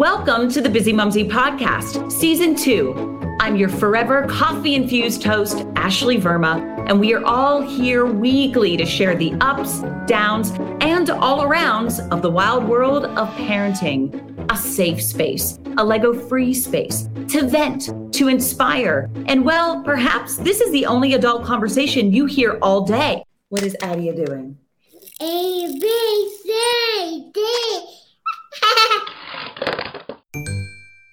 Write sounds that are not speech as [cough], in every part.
Welcome to the Bizzimumzi Podcast, Season 2. I'm your forever coffee infused host, Ashley Verma, and we are all here weekly to share the ups, downs, and all arounds of the wild world of parenting. A safe space, a Lego free space, to vent, to inspire. And well, perhaps this is the only adult conversation you hear all day. What is Adia doing? A, B, C, D.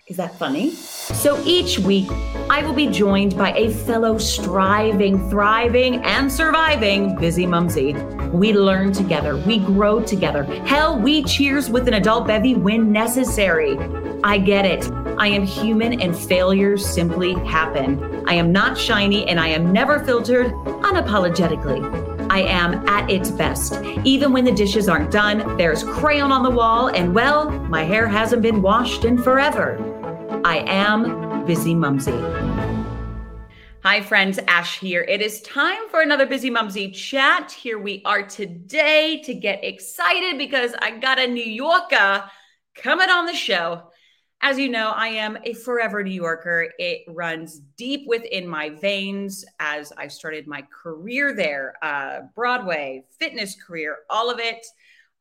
Is that funny? So each week, I will be joined by a fellow striving, thriving, and surviving busy mumsy. We learn together, we grow together. Hell, we cheers with an adult bevy when necessary. I get it. I am human and failures simply happen. I am not shiny and I am never filtered unapologetically. I am at its best. Even when the dishes aren't done, there's crayon on the wall, and well, my hair hasn't been washed in forever. I am Bizzimumzi. Hi, friends. Ash here. It is time for another Bizzimumzi chat. Here we are today to get excited because I got a New Yorker coming on the show. As you know, I am a forever New Yorker. It runs deep within my veins as I started my career there uh, Broadway, fitness career, all of it.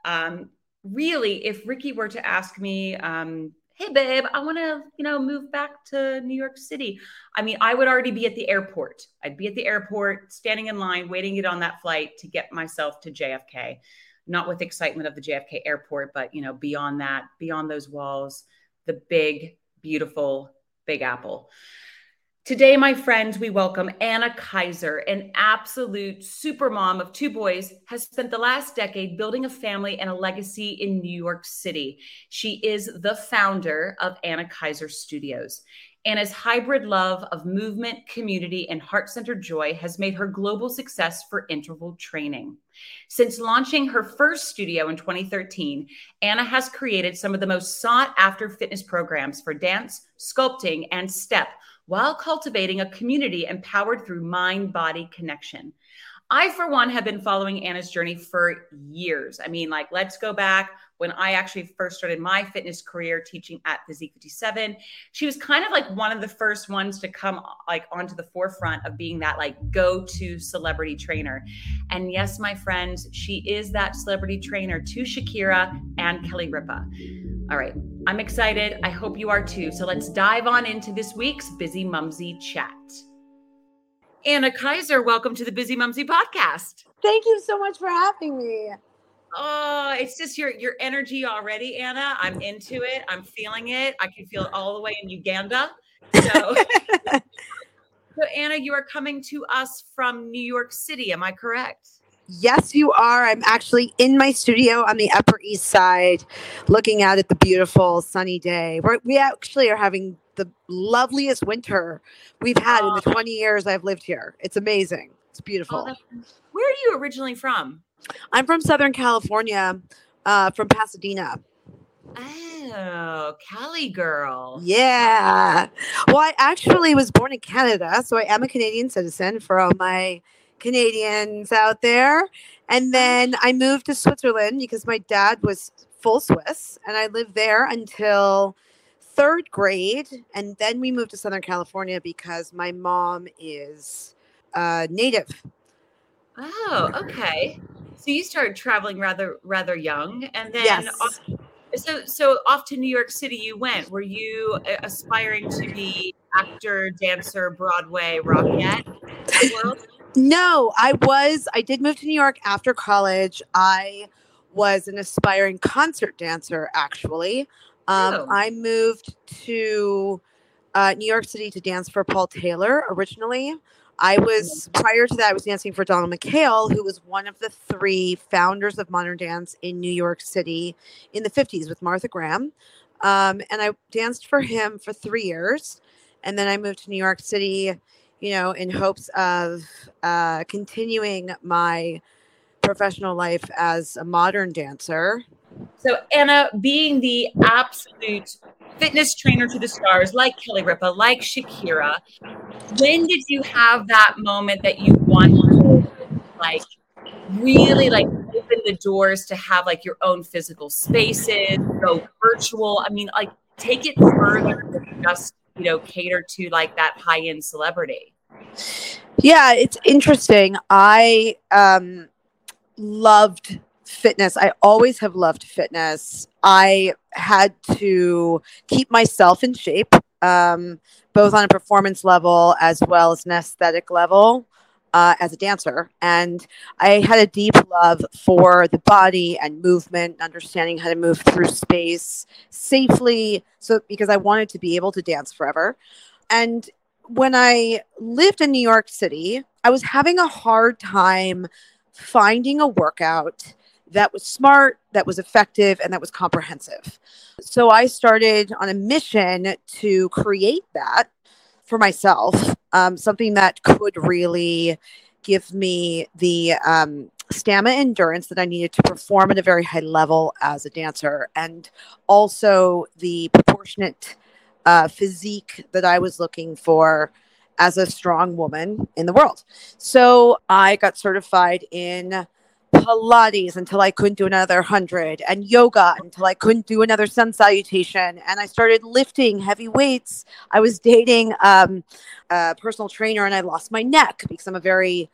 Um, really, if Ricky were to ask me, um, hey babe i want to you know move back to new york city. I mean i would already be at the airport. I'd be at the airport standing in line waiting to get on that flight to get myself to jfk not with excitement of the jfk airport but you know beyond that beyond those walls the big beautiful big apple Today, my friends, we welcome Anna Kaiser, an absolute supermom of two boys, has spent the last decade building a family and a legacy in New York City. She is the founder of Anna Kaiser Studios. Anna's hybrid love of movement, community, and heart centered joy has made her global success for interval training. Since launching her first studio in 2013, Anna has created some of the most sought after fitness programs for dance, sculpting, and step while cultivating a community empowered through mind body connection. I, for one, have been following Anna's journey for years. I mean, like, let's go back when I actually first started my fitness career teaching at Physique 57. She was kind of like one of the first ones to come like onto the forefront of being that like go-to celebrity trainer. And yes, my friends, she is that celebrity trainer to Shakira and Kelly Ripa. All right. I'm excited. I hope you are too. So let's dive on into this week's Bizzimumzi chat. Anna Kaiser, welcome to the Bizzimumzi podcast. Thank you so much for having me. Oh, it's just your your energy already, Anna. I'm into it. I'm feeling it. I can feel it all the way in Uganda. So, [laughs] [laughs] so Anna, you are coming to us from New York City. Am I correct? Yes, you are. I'm actually in my studio on the Upper East Side, looking out at the beautiful sunny day. We're, we actually are having the loveliest winter we've had oh. in the 20 years I've lived here. It's amazing. It's beautiful. Oh, where are you originally from? I'm from Southern California, uh, from Pasadena. Oh, Cali girl. Yeah. Well, I actually was born in Canada, so I am a Canadian citizen for all my Canadians out there. And then I moved to Switzerland because my dad was full Swiss, and I lived there until third grade. And then we moved to Southern California because my mom is uh, native. Oh, okay. So you started traveling rather rather young, and then yes. off, so so off to New York City you went. Were you aspiring to be actor, dancer, Broadway, Rockette world? No, I was. I did move to New York after college. I was an aspiring concert dancer, actually. Um, oh. I moved to uh, New York City to dance for Paul Taylor originally. I was prior to that, I was dancing for Donald McKayle, who was one of the three founders of modern dance in New York City in the 50s with Martha Graham. Um, and I danced for him for three years. And then I moved to New York City you know, in hopes of uh, continuing my professional life as a modern dancer. So, Anna, being the absolute fitness trainer to the stars, like Kelly Ripa, like Shakira, when did you have that moment that you wanted to, like, really like open the doors to have like your own physical spaces, go virtual? I mean, like, take it further than just you know cater to like that high end celebrity. Yeah, it's interesting. I um, loved fitness. I always have loved fitness. I had to keep myself in shape, um, both on a performance level as well as an aesthetic level. Uh, as a dancer, and I had a deep love for the body and movement, understanding how to move through space safely. So, because I wanted to be able to dance forever, and when I lived in New York City, I was having a hard time finding a workout that was smart, that was effective, and that was comprehensive. So I started on a mission to create that for myself, um, something that could really give me the um, stamina endurance that I needed to perform at a very high level as a dancer, and also the proportionate uh, physique that I was looking for as a strong woman in the world. So I got certified in Pilates until I couldn't do another 100 and yoga until I couldn't do another sun salutation. And I started lifting heavy weights. I was dating um, a personal trainer and I lost my neck because I'm a very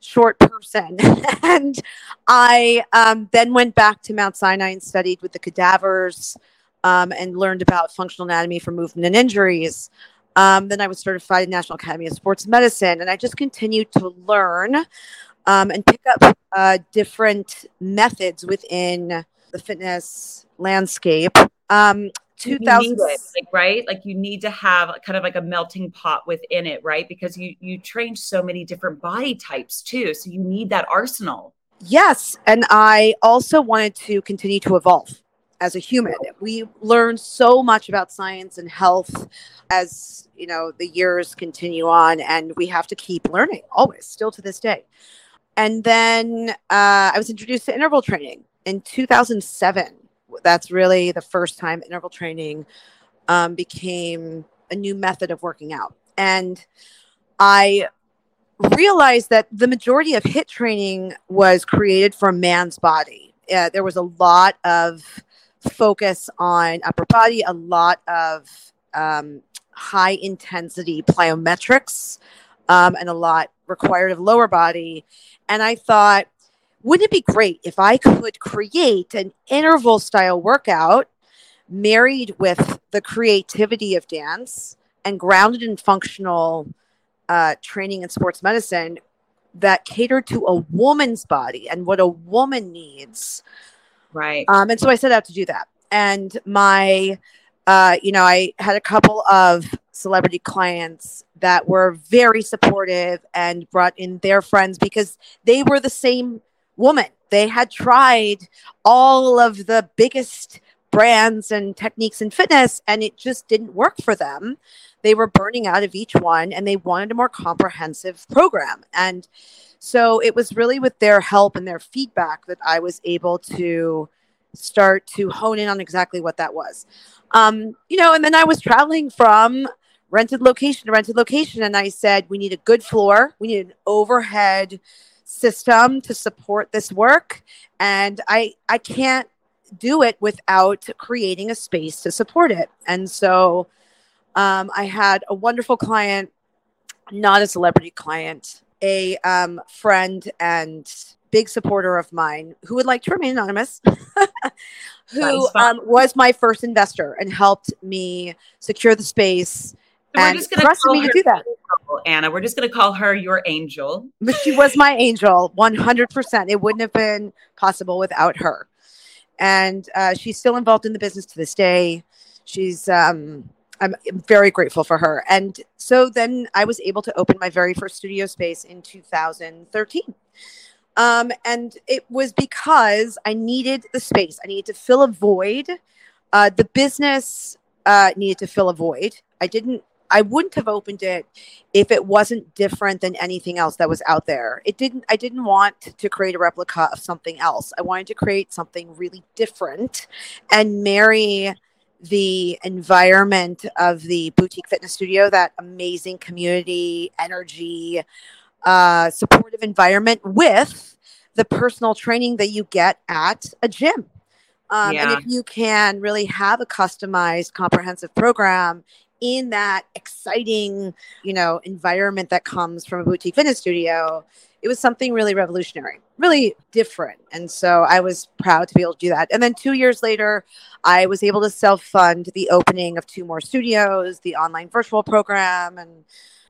short person. [laughs] and I um, then went back to Mount Sinai and studied with the cadavers um, and learned about functional anatomy for movement and injuries. Um, then I was certified in National Academy of Sports Medicine, and I just continued to learn um, and pick up uh, different methods within the fitness landscape. Um, 2000 like right like you need to have kind of like a melting pot within it right because you you train so many different body types too so you need that arsenal yes and i also wanted to continue to evolve as a human. We learn so much about science and health as you know the years continue on, and we have to keep learning always, still to this day. And then uh, I was introduced to interval training in 2007. That's really the first time interval training um, became a new method of working out, and I realized that the majority of HIIT training was created for a man's body. Uh, there was a lot of focus on upper body, a lot of um, high intensity plyometrics, um, and a lot required of lower body. And I thought, wouldn't it be great if I could create an interval style workout married with the creativity of dance and grounded in functional uh, training and sports medicine that catered to a woman's body and what a woman needs Right. Um, and so I set out to do that. And my, uh, you know, I had a couple of celebrity clients that were very supportive and brought in their friends because they were the same woman. They had tried all of the biggest brands and techniques in fitness and it just didn't work for them. They were burning out of each one and they wanted a more comprehensive program. And so it was really with their help and their feedback that I was able to start to hone in on exactly what that was. Um, you know, and then I was traveling from rented location to rented location, and I said, we need a good floor, we need an overhead system to support this work, and I I can't do it without creating a space to support it. And so um, I had a wonderful client, not a celebrity client, a um, friend and big supporter of mine who would like to remain anonymous, [laughs] who um, was my first investor and helped me secure the space. So and trusted me to do that. Anna, we're just going to call her your angel. But [laughs] she was my angel, 100%. It wouldn't have been possible without her. And uh, she's still involved in the business to this day. She's um, I'm very grateful for her. And so then I was able to open my very first studio space in 2013. Um, and it was because I needed the space. I needed to fill a void. Uh, the business uh, needed to fill a void. I didn't. I wouldn't have opened it if it wasn't different than anything else that was out there. It didn't. I didn't want to create a replica of something else. I wanted to create something really different and marry the environment of the boutique fitness studio, that amazing community, energy, uh, supportive environment with the personal training that you get at a gym. Um, yeah. And if you can really have a customized, comprehensive program in that exciting, you know, environment that comes from a boutique fitness studio, it was something really revolutionary, really different. And so I was proud to be able to do that. And then two years later, I was able to self fund the opening of two more studios, the online virtual program. And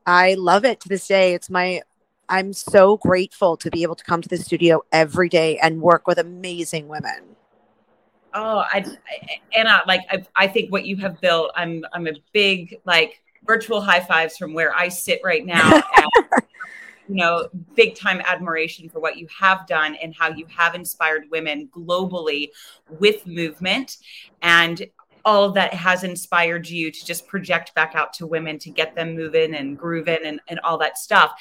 I love it to this day. It's my, I'm so grateful to be able to come to the studio every day and work with amazing women. Oh, I, I Anna, like I, I think what you have built, I'm, I'm a big like virtual high fives from where I sit right now. [laughs] you know, big time admiration for what you have done and how you have inspired women globally with movement and all that has inspired you to just project back out to women to get them moving and grooving and, and all that stuff.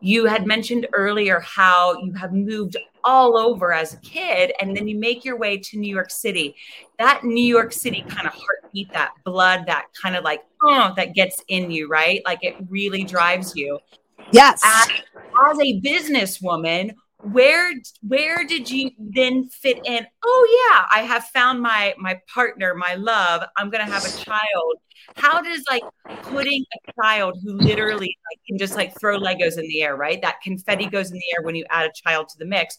You had mentioned earlier how you have moved all over as a kid and then you make your way to New York City. That New York City kind of heartbeat, that blood, that kind of like, oh, that gets in you, right? Like it really drives you. Yes. As, as a businesswoman, where where did you then fit in? Oh yeah i have found my my partner my love. I'm gonna have a child. How does like putting a child who literally like can just like throw legos in the air right? That confetti goes in the air when you add a child to the mix.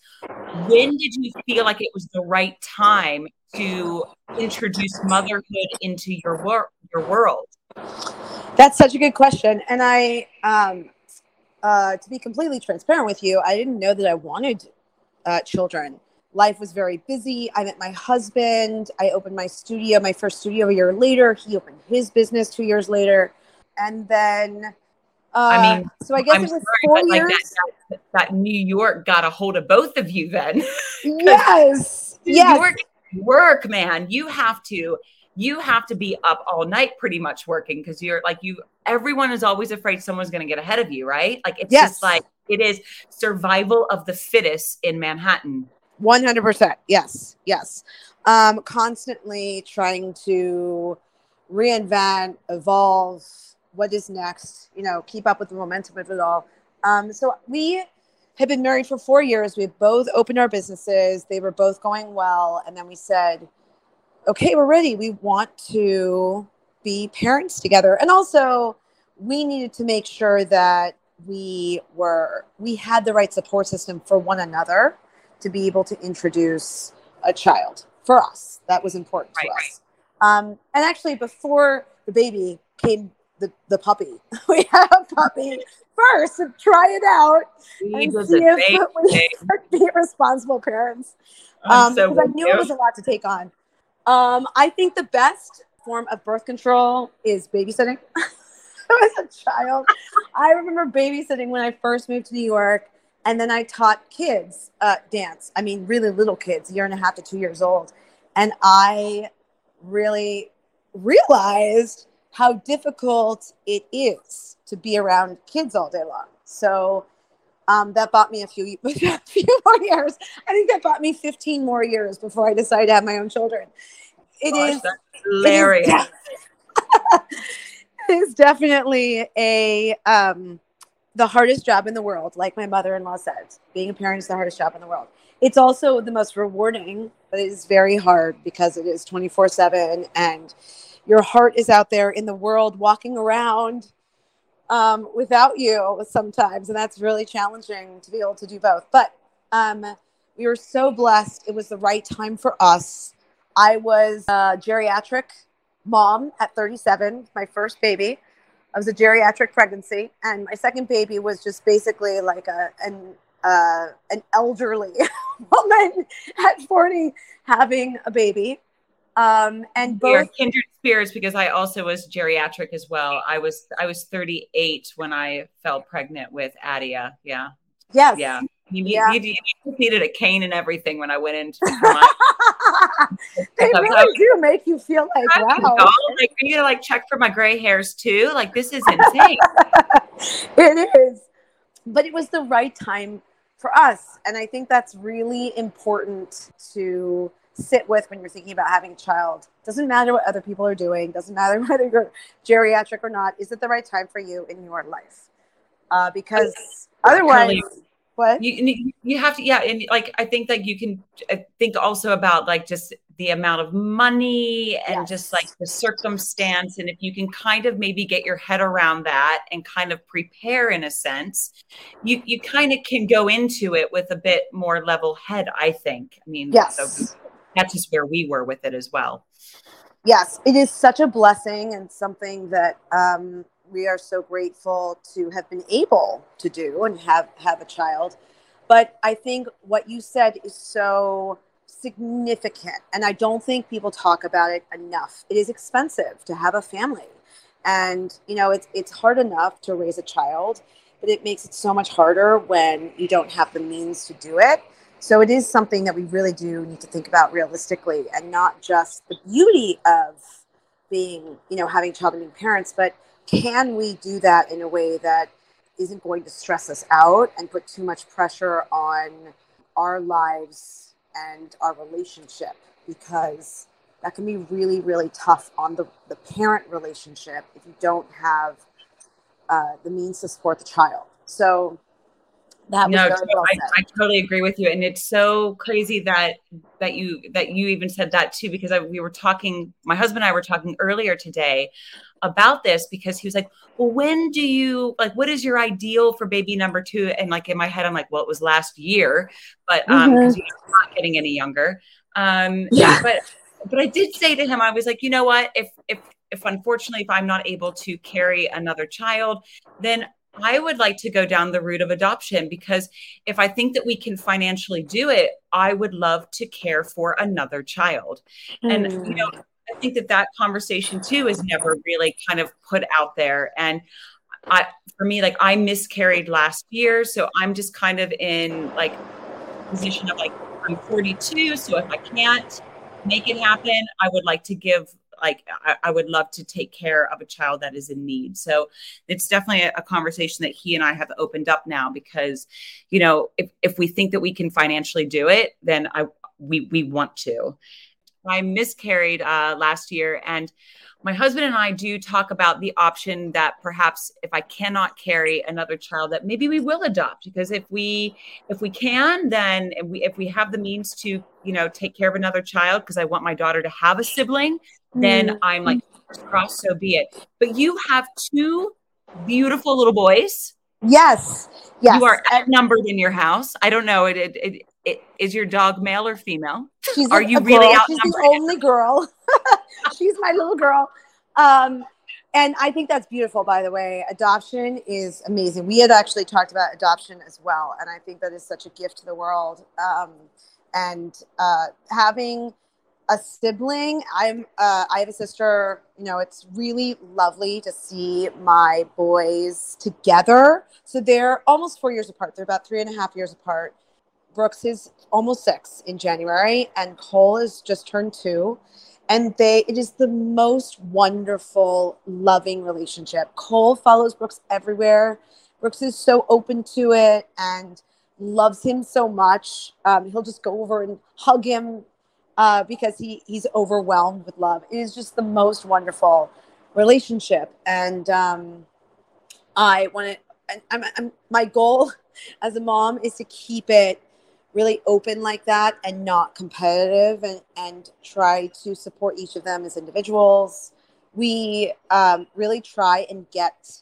When did you feel like it was the right time to introduce motherhood into your work your world? That's such a good question. And i um uh, to be completely transparent with you, I didn't know that I wanted uh, children. Life was very busy. I met my husband. I opened my studio, my first studio a year later. He opened his business two years later. And then, uh, I mean, so I guess I'm it was sorry, four years. Like that, that, New York got a hold of both of you then. [laughs] yes. New yes. York work, man. You have to you have to be up all night pretty much working because you're like you everyone is always afraid someone's going to get ahead of you right? Like it's yes. just like it is survival of the fittest in manhattan. 100% yes. Yes. Um constantly trying to reinvent evolve what is next you know keep up with the momentum of it all. Um so we had been married for four years. We both opened our businesses. They were both going well. And then we said okay, we're ready. We want to be parents together. And also, we needed to make sure that we were we had the right support system for one another to be able to introduce a child for us. That was important right, to us. Right. Um, and actually, before the baby came, the, the puppy. [laughs] we had a puppy first to try it out and see if we [laughs] could be responsible parents. Um, so because I knew it was a lot to take on. Um, I think the best form of birth control is babysitting. [laughs] as a child, I remember babysitting when I first moved to New York, and then I taught kids uh, dance. I mean, really little kids, year and a half to two years old, and I really realized how difficult it is to be around kids all day long. So um, that bought me a few, [laughs] a few more years. I think that bought me 15 more years before I decided to have my own children. It Gosh, is hilarious. It is, [laughs] it is definitely a um, the hardest job in the world. Like my mother-in-law said, being a parent is the hardest job in the world. It's also the most rewarding, but it is very hard because it is 24/7 and your heart is out there in the world walking around um, without you sometimes. And that's really challenging to be able to do both. But um, we were so blessed. It was the right time for us. I was a geriatric mom at 37, my first baby. I was a geriatric pregnancy, and my second baby was just basically like a an uh, an elderly [laughs] woman at 40 having a baby. Um, and both are kindred spirits because I also was geriatric as well. I was I was 38 when I fell pregnant with Adia. Yeah. Yes. Yeah. You, need, yeah. you, you needed a cane and everything when I went into [laughs] my. they really do make you feel like wow. Know, like, are you gonna like check for my gray hairs too? Like this is insane. [laughs] it is, but it was the right time for us, and I think that's really important to sit with when you're thinking about having a child. Doesn't matter what other people are doing, doesn't matter [laughs] whether you're geriatric or not. Is it the right time for you in your life? Uh, because otherwise, what you you have to yeah, and like I think that you can think also about like just the amount of money and yes. just like the circumstance and if you can kind of maybe get your head around that and kind of prepare in a sense you you kind of can go into it with a bit more level head i think i mean yes. So that's just where we were with it as well. Yes it is such a blessing and something that um, we are so grateful to have been able to do and have have a child. But i think what you said is so significant and i don't think people talk about it enough. It is expensive to have a family and you know it's it's hard enough to raise a child but it makes it so much harder when you don't have the means to do it so it is something that we really do need to think about realistically and not just the beauty of being you know having being parents but can we do that in a way that isn't going to stress us out and put too much pressure on our lives and our relationship because that can be really, really tough on the, the parent relationship if you don't have uh, the means to support the child. So that no, well I, I, totally agree with you, and it's so crazy that that you that you even said that too because I, we were talking. My husband and I were talking earlier today about this because he was like, "Well, when do you like? What is your ideal for baby number two? And like in my head, I'm like, "Well, it was last year," but um, because mm-hmm. he's not getting any younger. Um, yeah, but but I did say to him, I was like, you know what? If if if unfortunately if I'm not able to carry another child, then I would like to go down the route of adoption because if I think that we can financially do it, I would love to care for another child. Mm. And, you know, hmm. I think that that conversation too is never really kind of put out there. And I, for me, like I miscarried last year. So I'm just kind of in like position of like, I'm 42. So if I can't make it happen, I would like to give like I, I, would love to take care of a child that is in need. So it's definitely a, a, conversation that he and i have opened up now because you know if, if we think that we can financially do it then i we we want to. I miscarried uh, last year and my husband and I do talk about the option that perhaps if I cannot carry another child, that maybe we will adopt because if we if we can, then if we if we have the means to you know take care of another child, because I want my daughter to have a sibling, then mm. I'm like cross, so be it. But you have two beautiful little boys. Yes. Yes. You are outnumbered in your house. I don't know. It, it, it, it is your dog male or female? She's are you really girl. She's the only girl. [laughs] She's my little girl. Um, and I think that's beautiful, by the way. Adoption is amazing. We had actually talked about adoption as well. And I think that is such a gift to the world. Um, and uh, having a sibling, I'm, uh, I have a sister, you know, it's really lovely to see my boys together. So they're almost four years apart. They're about three and a half years apart. Brooks is almost six in January, and Cole is just turned two. And they it is the most wonderful loving relationship. Cole follows brooks everywhere. Brooks is so open to it and loves him so much. Um, he'll just go over and hug him uh, because he he's overwhelmed with love. It is just the most wonderful relationship. And um, i want to I'm, I'm, my goal [laughs] as a mom is to keep it really open like that and not competitive and, and try to support each of them as individuals. We um, really try and get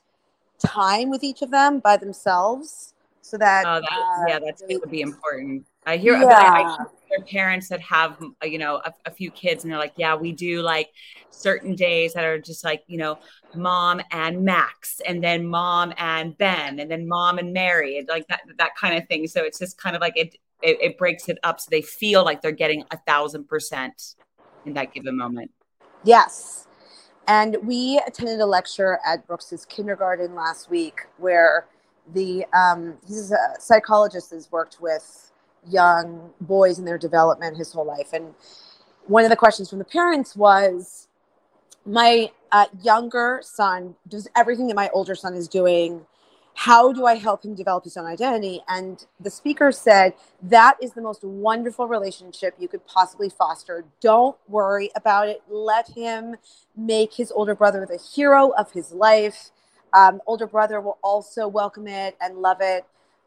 time with each of them by themselves so that, oh, that uh, yeah, that's it would be important. I hear yeah. about I hear parents that have uh, you know a, a, few kids and they're like, yeah, we do like certain days that are just like you know mom and Max, and then mom and Ben, and then mom and Mary, and like that that kind of thing. So it's just kind of like it it, it breaks it up so they feel like they're getting a thousand percent in that given moment. Yes. And we attended a lecture at Brooks's kindergarten last week where the um, he's a psychologist has worked with young boys in their development his whole life. And one of the questions from the parents was, my uh, younger son does everything that my older son is doing how do I help him develop his own identity? And the speaker said, that is the most wonderful relationship you could possibly foster. Don't worry about it. Let him make his older brother the hero of his life. Um, older brother will also welcome it and love it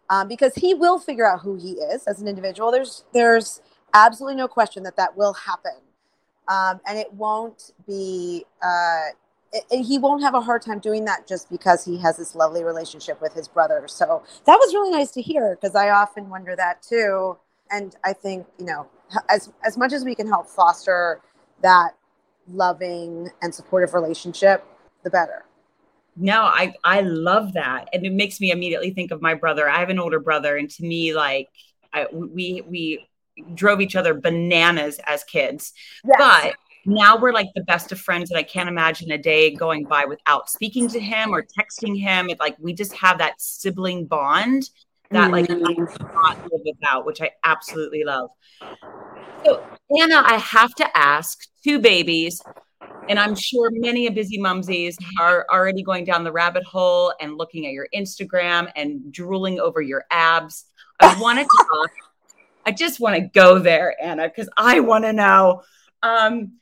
um, because he will figure out who he is as an individual. There's, there's absolutely no question that that will happen. Um, and it won't be, uh, he won't have a hard time doing that just because he has this lovely relationship with his brother. So that was really nice to hear because I often wonder that too. And I think, you know, as, as much as we can help foster that loving and supportive relationship, the better. No, I I love that, and it makes me immediately think of my brother. I have an older brother, and to me, like I, we we drove each other bananas as kids, yes. but now we're like the best of friends and i can't imagine a day going by without speaking to him or texting him it like we just have that sibling bond that like mm-hmm. i cannot live without which i absolutely love so anna i have to ask two babies and I'm sure many of busy mumsies are already going down the rabbit hole and looking at your Instagram and drooling over your abs. I [laughs] want to talk. I just want to go there, Anna, because I want to know. Um,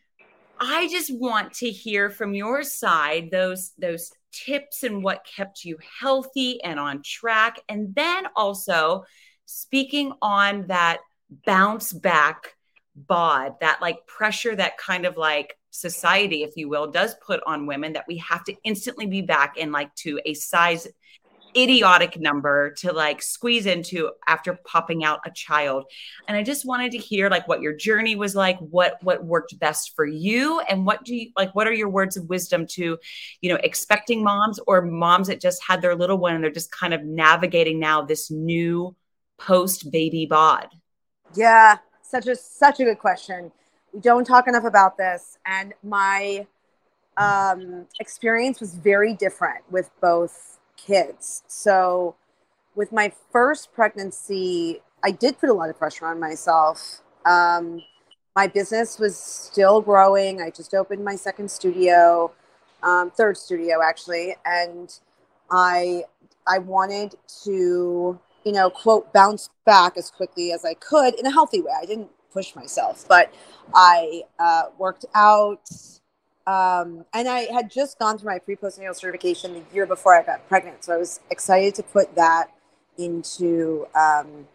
I just want to hear from your side those those tips and what kept you healthy and on track, and then also speaking on that bounce back bod, that like pressure that kind of like society, if you will, does put on women that we have to instantly be back in like to a size idiotic number to like squeeze into after popping out a child. And i just wanted to hear like what your journey was like what what worked best for you and what do you like what are your words of wisdom to you know expecting moms or moms that just had their little one and they're just kind of navigating now this new post baby bod? Yeah such a such a good question. We don't talk enough about this and my um, experience was very different with both kids. So with my first pregnancy i did put a lot of pressure on myself. Um, my business was still growing. I just opened my second studio um, third studio actually and i i wanted to you know quote bounce back as quickly as i could in a healthy way. I didn't push myself. But I uh, worked out, um, and I had just gone through my pre postnatal certification the year before I got pregnant. So I was excited to put that into um,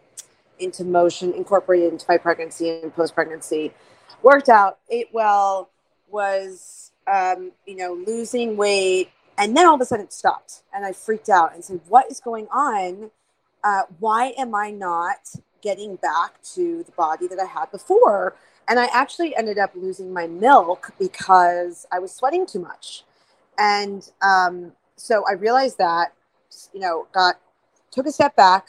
into motion, incorporated into my pregnancy and post pregnancy. Worked out, ate well, was um, you know losing weight, and then all of a sudden it stopped, and I freaked out and said, "What is going on? Uh, why am I not getting back to the body that I had before. And I actually ended up losing my milk because I was sweating too much. And um, so I realized that, you know, got took a step back,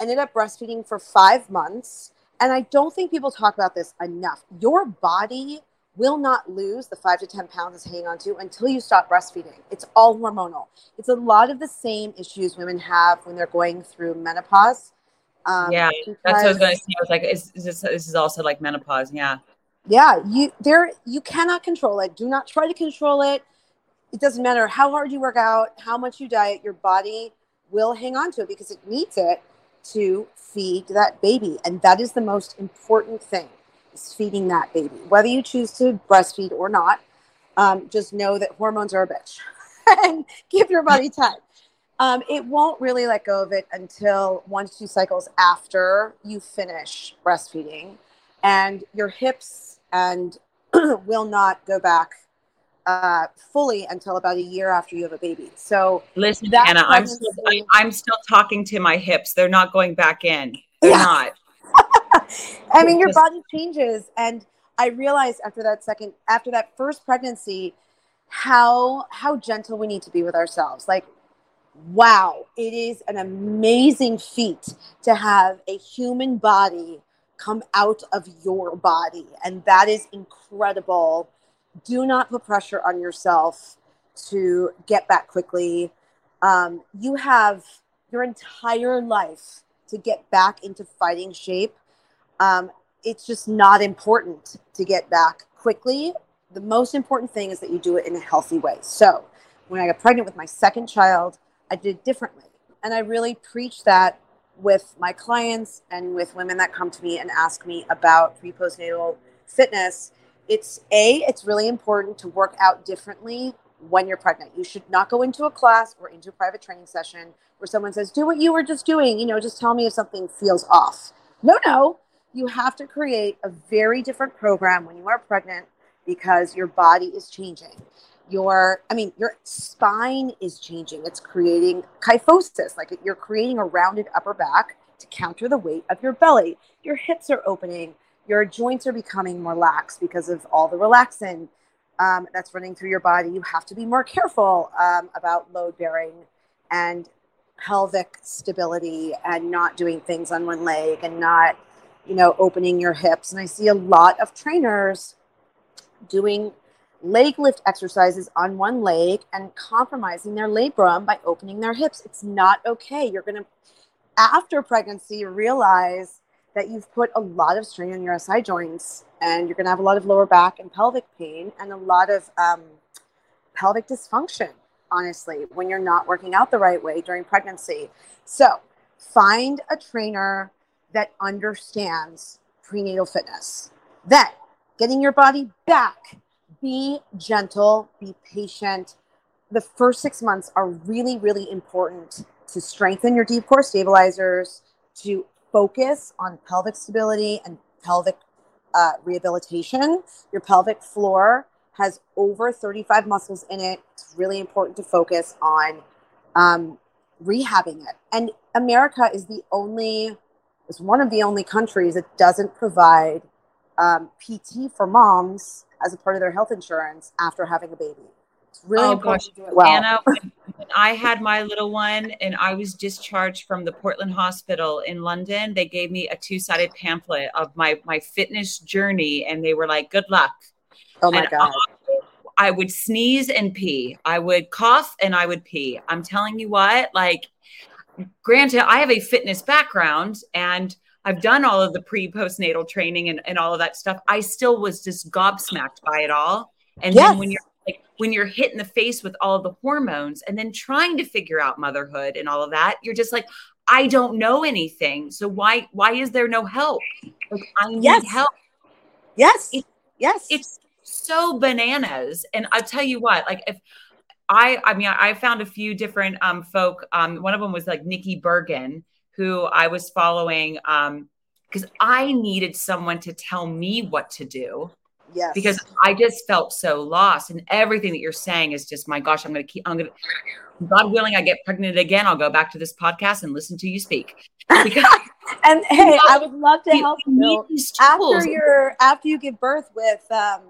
ended up breastfeeding for five months. And I don't think people talk about this enough. Your body will not lose the five to 10 pounds it's hanging on to until you stop breastfeeding. It's all hormonal. It's a lot of the same issues women have when they're going through menopause um, yeah, that's what I was going to say. I was like, is, is this, this is also like menopause. Yeah. Yeah, you there you cannot control it. Do not try to control it. It doesn't matter how hard you work out, how much you diet, your body will hang on to it because it needs it to feed that baby. And that is the most important thing is feeding that baby. Whether you choose to breastfeed or not, um, just know that hormones are a bitch [laughs] and give your body time. Um, it won't really let go of it until one to two cycles after you finish breastfeeding, and your hips and [clears throat] will not go back uh, fully until about a year after you have a baby. So listen, Anna, I'm still, I'm still talking to my hips. They're not going back in. [laughs] They're yeah. not. [laughs] I mean, your body changes, and I realized after that second, after that first pregnancy, how how gentle we need to be with ourselves. Like wow, it is an amazing feat to have a human body come out of your body. And that is incredible. Do not put pressure on yourself to get back quickly. Um, you have your entire life to get back into fighting shape. Um, it's just not important to get back quickly. The most important thing is that you do it in a healthy way. So, when I got pregnant with my second child, I did differently. And I really preach that with my clients and with women that come to me and ask me about pre postnatal fitness. It's A, it's really important to work out differently when you're pregnant. You should not go into a class or into a private training session where someone says, Do what you were just doing. You know, just tell me if something feels off. No, no. You have to create a very different program when you are pregnant because your body is changing. Your, I mean, your spine is changing. It's creating kyphosis, like you're creating a rounded upper back to counter the weight of your belly. Your hips are opening. Your joints are becoming more lax because of all the relaxin um, that's running through your body. You have to be more careful um, about load bearing and pelvic stability and not doing things on one leg and not, you know, opening your hips. And I see a lot of trainers doing leg lift exercises on one leg and compromising their labrum by opening their hips. It's not okay. You're going to, after pregnancy, realize that you've put a lot of strain on your SI joints and you're going to have a lot of lower back and pelvic pain and a lot of um, pelvic dysfunction honestly, when you're not working out the right way during pregnancy. So find a trainer that understands prenatal fitness. Then getting your body back, be gentle, be patient. The first six months are really, really important to strengthen your deep core stabilizers, to focus on pelvic stability and pelvic uh, rehabilitation. Your pelvic floor has over 35 muscles in it. It's really important to focus on um, rehabbing it. And America is the only, is one of the only countries that doesn't provide um, PT for moms as a part of their health insurance after having a baby. It's really oh, important gosh. to do it well. Anna, when I had my little one and I was discharged from the Portland Hospital in London, they gave me a two-sided pamphlet of my my fitness journey, and they were like, "Good luck." Oh my and god. I would sneeze and pee. I would cough and I would pee. I'm telling you what, like, granted, I have a fitness background and I've done all of the pre postnatal training and, and all of that stuff. I still was just gobsmacked by it all. And yes. then when you're like when you're hit in the face with all of the hormones and then trying to figure out motherhood and all of that, you're just like, I don't know anything. So why why is there no help? Like I need yes. help. Yes. It, yes. It's so bananas. And I'll tell you what, like if I, I mean, I found a few different um, folk. Um, one of them was like Nikki Bergen, who I was following um, because I needed someone to tell me what to do. Yes. Because I just felt so lost. And everything that you're saying is just, my gosh, I'm going to keep, I'm going to, God willing, I get pregnant again. I'll go back to this podcast and listen to you speak. Because, [laughs] and hey, I would love to help you after your, after you give birth with, um,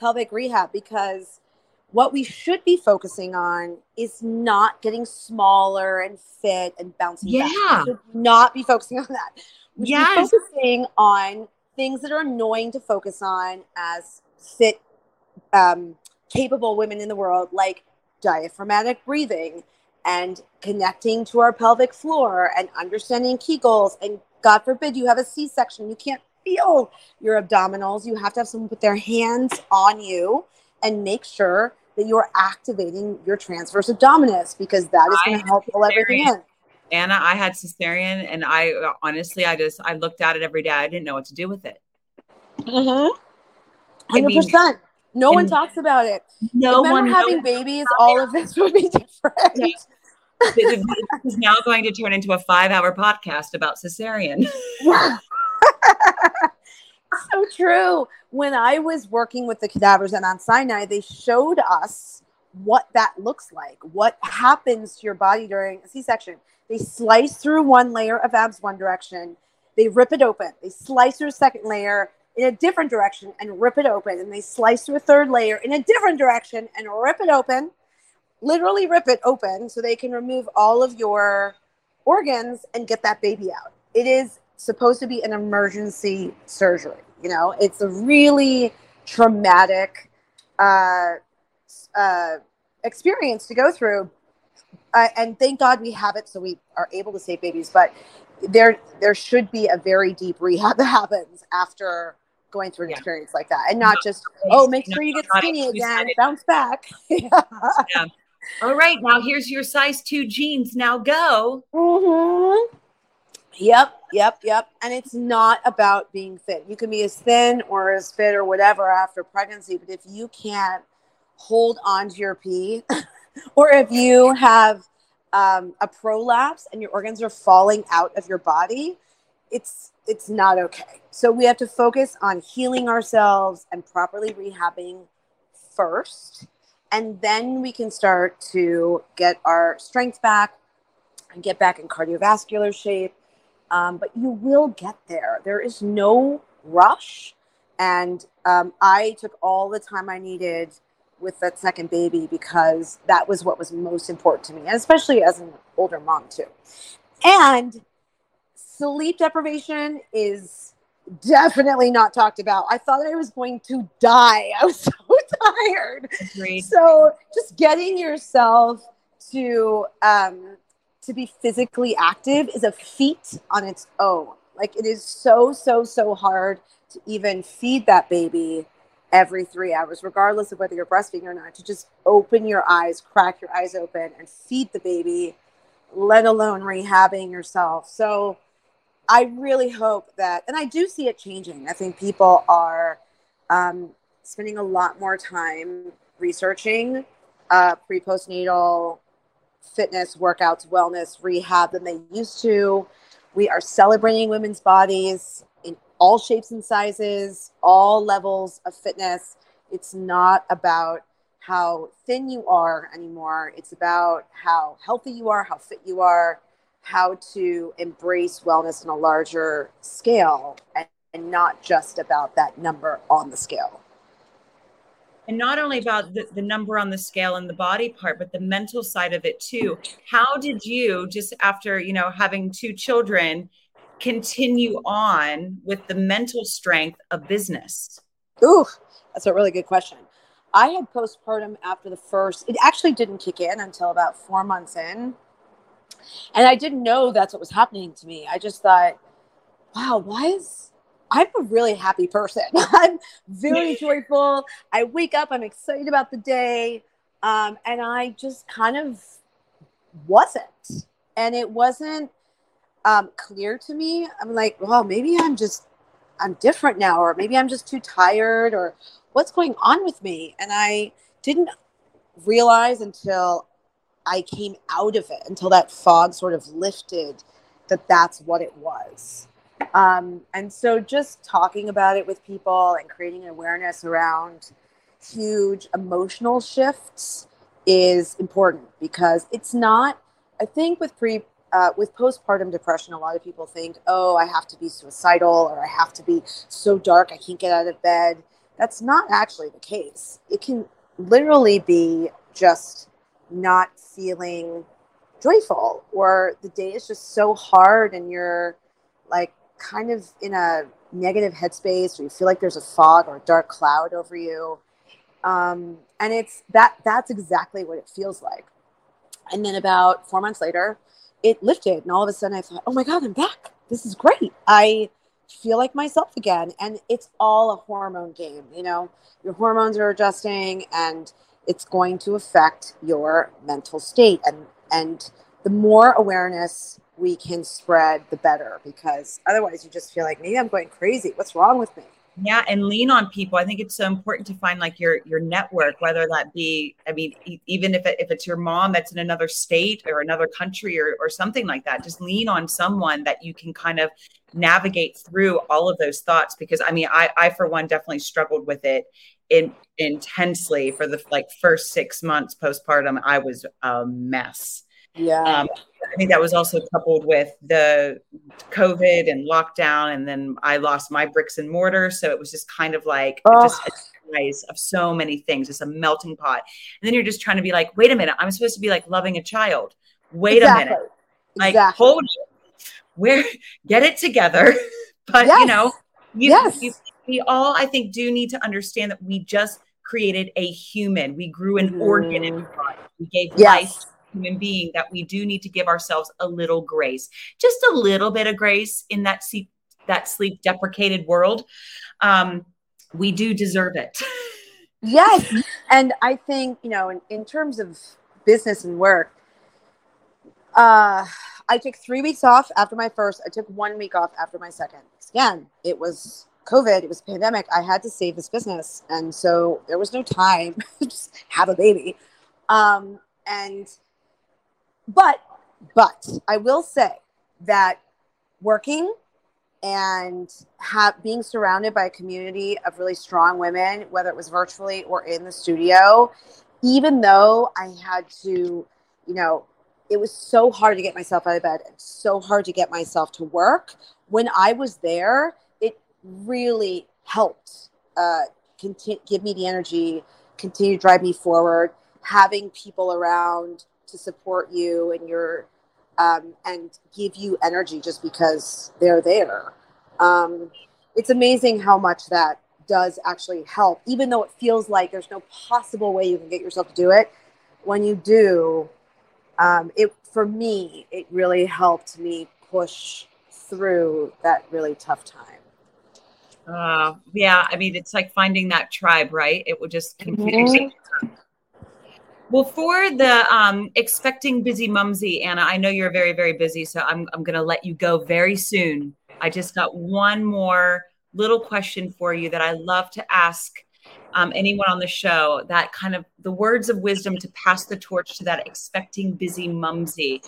pelvic rehab because what we should be focusing on is not getting smaller and fit and bouncing yeah. back. We should not be focusing [laughs] on that. We should yes. be focusing on things that are annoying to focus on as fit, um, capable women in the world, like diaphragmatic breathing and connecting to our pelvic floor and understanding Kegels. And God forbid you have a C section, you can't feel your abdominals. You have to have someone put their hands on you and make sure that you're activating your transverse abdominis because that is going to help pull everything in. Anna, I had cesarean, and I honestly, I just I looked at it every day. I didn't know what to do with it. Mm-hmm. Hundred percent. No one talks about it. No if one having babies. All of this would be different. this is now going to turn into a five-hour podcast about cesarean. [laughs] [laughs] so true. When I was working with the cadavers at Mount Sinai, they showed us what that looks like, what happens to your body during a C section. They slice through one layer of abs one direction, they rip it open, they slice through a second layer in a different direction and rip it open, and they slice through a third layer in a different direction and rip it open, literally rip it open so they can remove all of your organs and get that baby out. It is supposed to be an emergency surgery. You know, it's a really traumatic uh, uh, experience to go through. Uh, and thank God we have it so we are able to save babies. But there, there should be a very deep rehab [laughs] that happens after going through an yeah. experience like that, and not just oh, make sure you get skinny again, bounce back. [laughs] yeah. yeah. All right, now here's your size two jeans. Now go. Mm-hmm. Yep, yep, yep. And it's not about being fit. You can be as thin or as fit or whatever after pregnancy, but if you can't hold on to your pee, [laughs] or if you have um, a prolapse and your organs are falling out of your body, it's it's not okay. So we have to focus on healing ourselves and properly rehabbing first. And then we can start to get our strength back and get back in cardiovascular shape. Um, but you will get there. There is no rush. And um, I took all the time I needed with that second baby because that was what was most important to me, and especially as an older mom, too. And sleep deprivation is definitely not talked about. I thought I was going to die. I was [laughs] so tired. Agreed. So just getting yourself to um, to be physically active is a feat on its own. Like it is so so so hard to even feed that baby every three hours, regardless of whether you're breastfeeding or not. To just open your eyes, crack your eyes open, and feed the baby, let alone rehabbing yourself. So I really hope that, and I do see it changing. I think people are um, spending a lot more time researching uh, pre postnatal fitness, workouts, wellness, rehab than they used to. We are celebrating women's bodies in all shapes and sizes, all levels of fitness. It's not about how thin you are anymore. It's about how healthy you are, how fit you are, how to embrace wellness on a larger scale and, and not just about that number on the scale and not only about the, the number on the scale and the body part but the mental side of it too. How did you just after you know having two children continue on with the mental strength of business? Ooh that's a really good question. I had postpartum after the first it actually didn't kick in until about four months in. And I didn't know that's what was happening to me. I just thought, wow, why is I'm a really happy person. [laughs] I'm very [laughs] joyful. I wake up, I'm excited about the day. Um, and I just kind of wasn't. And it wasn't um, clear to me. I'm like, well, maybe I'm just, I'm different now, or maybe I'm just too tired, or what's going on with me? And I didn't realize until I came out of it until that fog sort of lifted that that's what it was. Um, and so just talking about it with people and creating an awareness around huge emotional shifts is important because it's not, I think with pre, uh, with postpartum depression, a lot of people think, oh, I have to be suicidal or I have to be so dark I can't get out of bed. That's not actually the case. It can literally be just not feeling joyful or the day is just so hard and you're like kind of in a negative headspace or you feel like there's a fog or a dark cloud over you. Um, and it's that that's exactly what it feels like. And then about four months later it lifted and all of a sudden i thought oh my god i'm back. This is great. I feel like myself again. And it's all a hormone game you know? Your hormones are adjusting and it's going to affect your mental state. And and the more awareness we can spread the better because otherwise you just feel like maybe i'm going crazy what's wrong with me yeah and lean on people i think it's so important to find like your your network whether that be i mean even if, it, if it's your mom that's in another state or another country or, or something like that just lean on someone that you can kind of navigate through all of those thoughts because i mean i i for one definitely struggled with it in, intensely for the like first six months postpartum. I was a mess. Yeah. Um, I think that was also coupled with the COVID and lockdown. And then I lost my bricks and mortar. So it was just kind of like oh. just a rise of so many things. It's a melting pot. And then you're just trying to be like, wait a minute, I'm supposed to be like loving a child. Wait exactly. a minute. Like, exactly. hold where get it together. [laughs] but yes. you know, you, yes. you we all, I think, do need to understand that we just created a human. We grew an mm-hmm. organ in our body. We gave yes. life human being that we do need to give ourselves a little grace, just a little bit of grace in that sleep, that sleep deprecated world. Um, we do deserve it. [laughs] yes. And I think, you know, in, in terms of business and work, uh, I took three weeks off after my first. I took one week off after my second. Again, it was COVID, it was pandemic, I had to save this business. And so there was no time [laughs] to just have a baby. Um, and, but, but I will say that working and being surrounded by a community of really strong women, whether it was virtually or in the studio, even though I had to, you know, it was so hard to get myself out of bed and so hard to get myself to work. When I was there, it really helped uh, continue, give me the energy, continue to drive me forward. Having people around to support you and your um, and give you energy just because they're there. Um, it's amazing how much that does actually help, even though it feels like there's no possible way you can get yourself to do it. When you do, um, it for me, it really helped me push through that really tough time. Uh, yeah, I mean, it's like finding that tribe, right? It would just continue. Mm-hmm. Well, for the um, expecting Bizzimumzi, Anna, I know you're very, very busy, so I'm, I'm going to let you go very soon. I just got one more little question for you that I love to ask um, anyone on the show that kind of the words of wisdom to pass the torch to that expecting Bizzimumzi.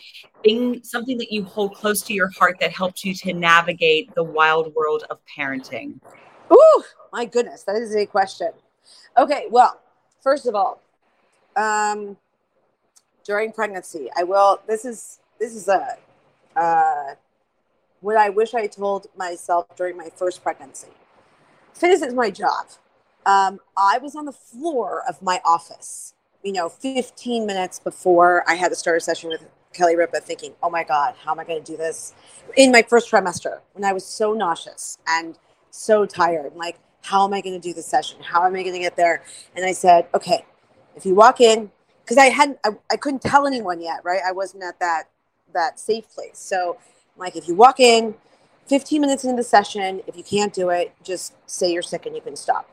Being something that you hold close to your heart that helped you to navigate the wild world of parenting. Ooh, my goodness that is a question. Okay well first of all um, during pregnancy. I will. This is this is a uh, what I wish I told myself during my first pregnancy. Fitness is my job. Um, I was on the floor of my office, you know, 15 minutes before I had to start a session with Kelly Ripa, thinking, "Oh my God, how am I going to do this?" In my first trimester, when I was so nauseous and so tired, like, how am I going to do the session? How am I going to get there? And I said, "Okay, if you walk in, because I hadn't, I, I couldn't tell anyone yet, right? I wasn't at that that safe place. So, like, if you walk in, 15 minutes into the session, if you can't do it, just say you're sick and you can stop.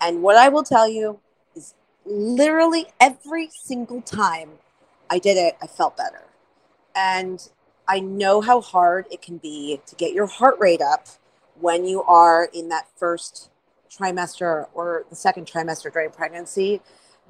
And what I will tell you is literally every single time I did it, I felt better. And I know how hard it can be to get your heart rate up when you are in that first trimester or the second trimester during pregnancy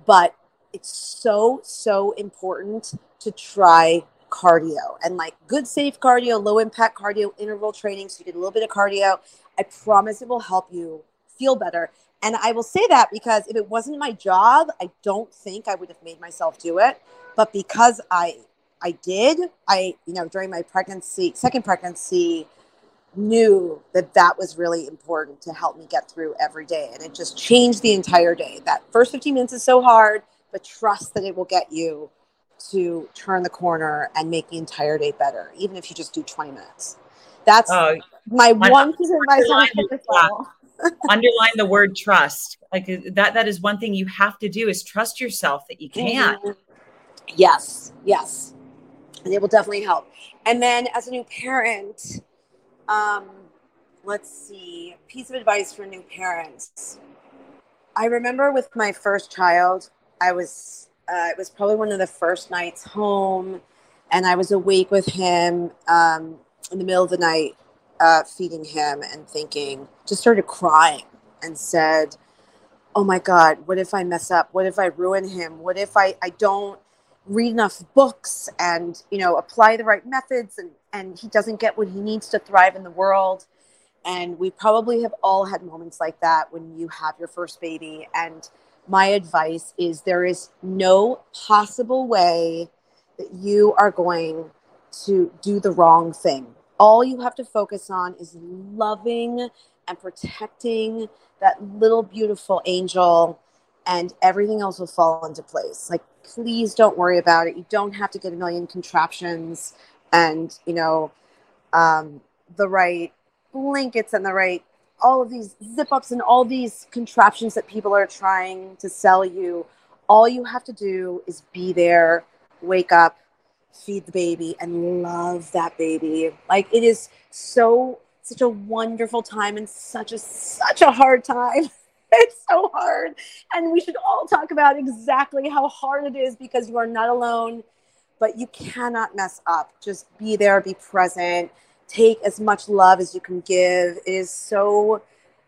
but it's so so important to try cardio and like good safe cardio low impact cardio interval training so you get a little bit of cardio. I promise it will help you feel better. And i will say that because if it wasn't my job i don't think i would have made myself do it. But because i i did i you know during my pregnancy second pregnancy knew that that was really important to help me get through every day. And it just changed the entire day. That first 15 minutes is so hard, but trust that it will get you to turn the corner and make the entire day better, even if you just do 20 minutes. That's uh, my one piece of advice on [laughs] underline the word trust. Like that, that is one thing you have to do is trust yourself that you can. Mm-hmm. Yes, yes. And it will definitely help. And then as a new parent, um, let's see. Piece of advice for new parents. I remember with my first child, I was uh, it was probably one of the first nights home, and I was awake with him um, in the middle of the night, uh, feeding him and thinking. Just started crying and said, "Oh my God, what if I mess up? What if I ruin him? What if I I don't read enough books and you know apply the right methods and and he doesn't get what he needs to thrive in the world. And we probably have all had moments like that when you have your first baby. And my advice is there is no possible way that you are going to do the wrong thing. All you have to focus on is loving and protecting that little beautiful angel and everything else will fall into place. Like please don't worry about it. You don't have to get a million contraptions and, you know, um, the right blankets and the right, all of these zip ups and all these contraptions that people are trying to sell you. All you have to do is be there, wake up, feed the baby, and love that baby. Like it is so, such a wonderful time and such a, such a hard time. [laughs] it's so hard. And we should all talk about exactly how hard it is because you are not alone, but you cannot mess up. Just be there, be present, take as much love as you can give. It is so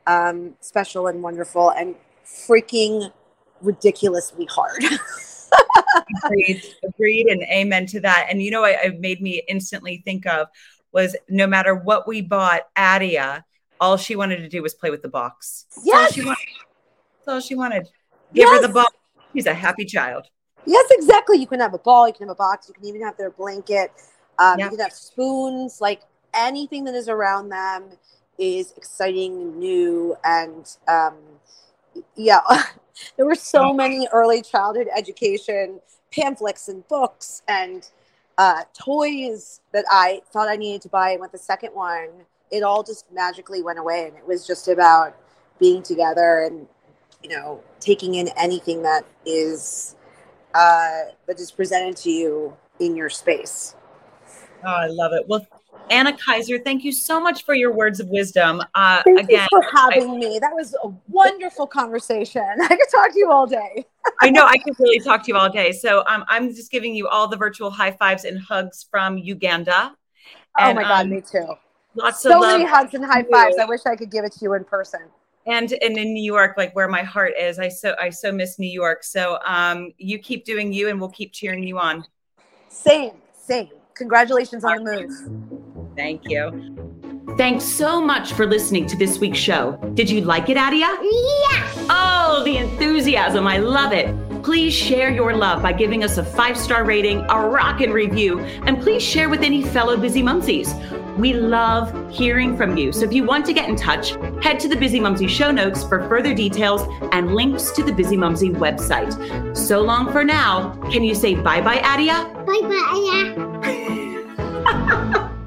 um, special and wonderful and freaking ridiculously hard. [laughs] agreed, agreed, and amen to that. And you know, it, it made me instantly think of was no matter what we bought, Adia, all she wanted to do was play with the box. Yes. That's all she wanted. That's all she wanted. Give yes. her the box. She's a happy child. Yes, exactly. You can have a ball, you can have a box, you can even have their blanket, um, you can have spoons, like anything that is around them is exciting, new, and um, yeah, [laughs] there were so [laughs] many early childhood education pamphlets and books and uh, toys that I thought I needed to buy. And with the second one, it all just magically went away, and it was just about being together and you know taking in anything that is uh, that is presented to you in your space. Oh, I love it. Well, Anna Kaiser, thank you so much for your words of wisdom. Uh, thank again, you for having I, me. That was a wonderful conversation. [laughs] I could talk to you all day. [laughs] I know I could really talk to you all day. So um, I'm just giving you all the virtual high fives and hugs from Uganda. And, oh my God, um, me too. Lots so of many hugs and high fives. I wish I could give it to you in person. And and in New York, like where my heart is, I so I so miss New York. So um, you keep doing you, and we'll keep cheering you on. Same, same. Congratulations on the move. Thank you. Thanks so much for listening to this week's show. Did you like it, Adia? Yeah. Oh, the enthusiasm. I love it. Please share your love by giving us a five star rating, a rockin' review, and please share with any fellow busy mumsies. We love hearing from you. So if you want to get in touch, head to the Bizzimumzi show notes for further details and links to the Bizzimumzi website. So long for now. Can you say bye bye, Adia? Bye bye, Adia. [laughs]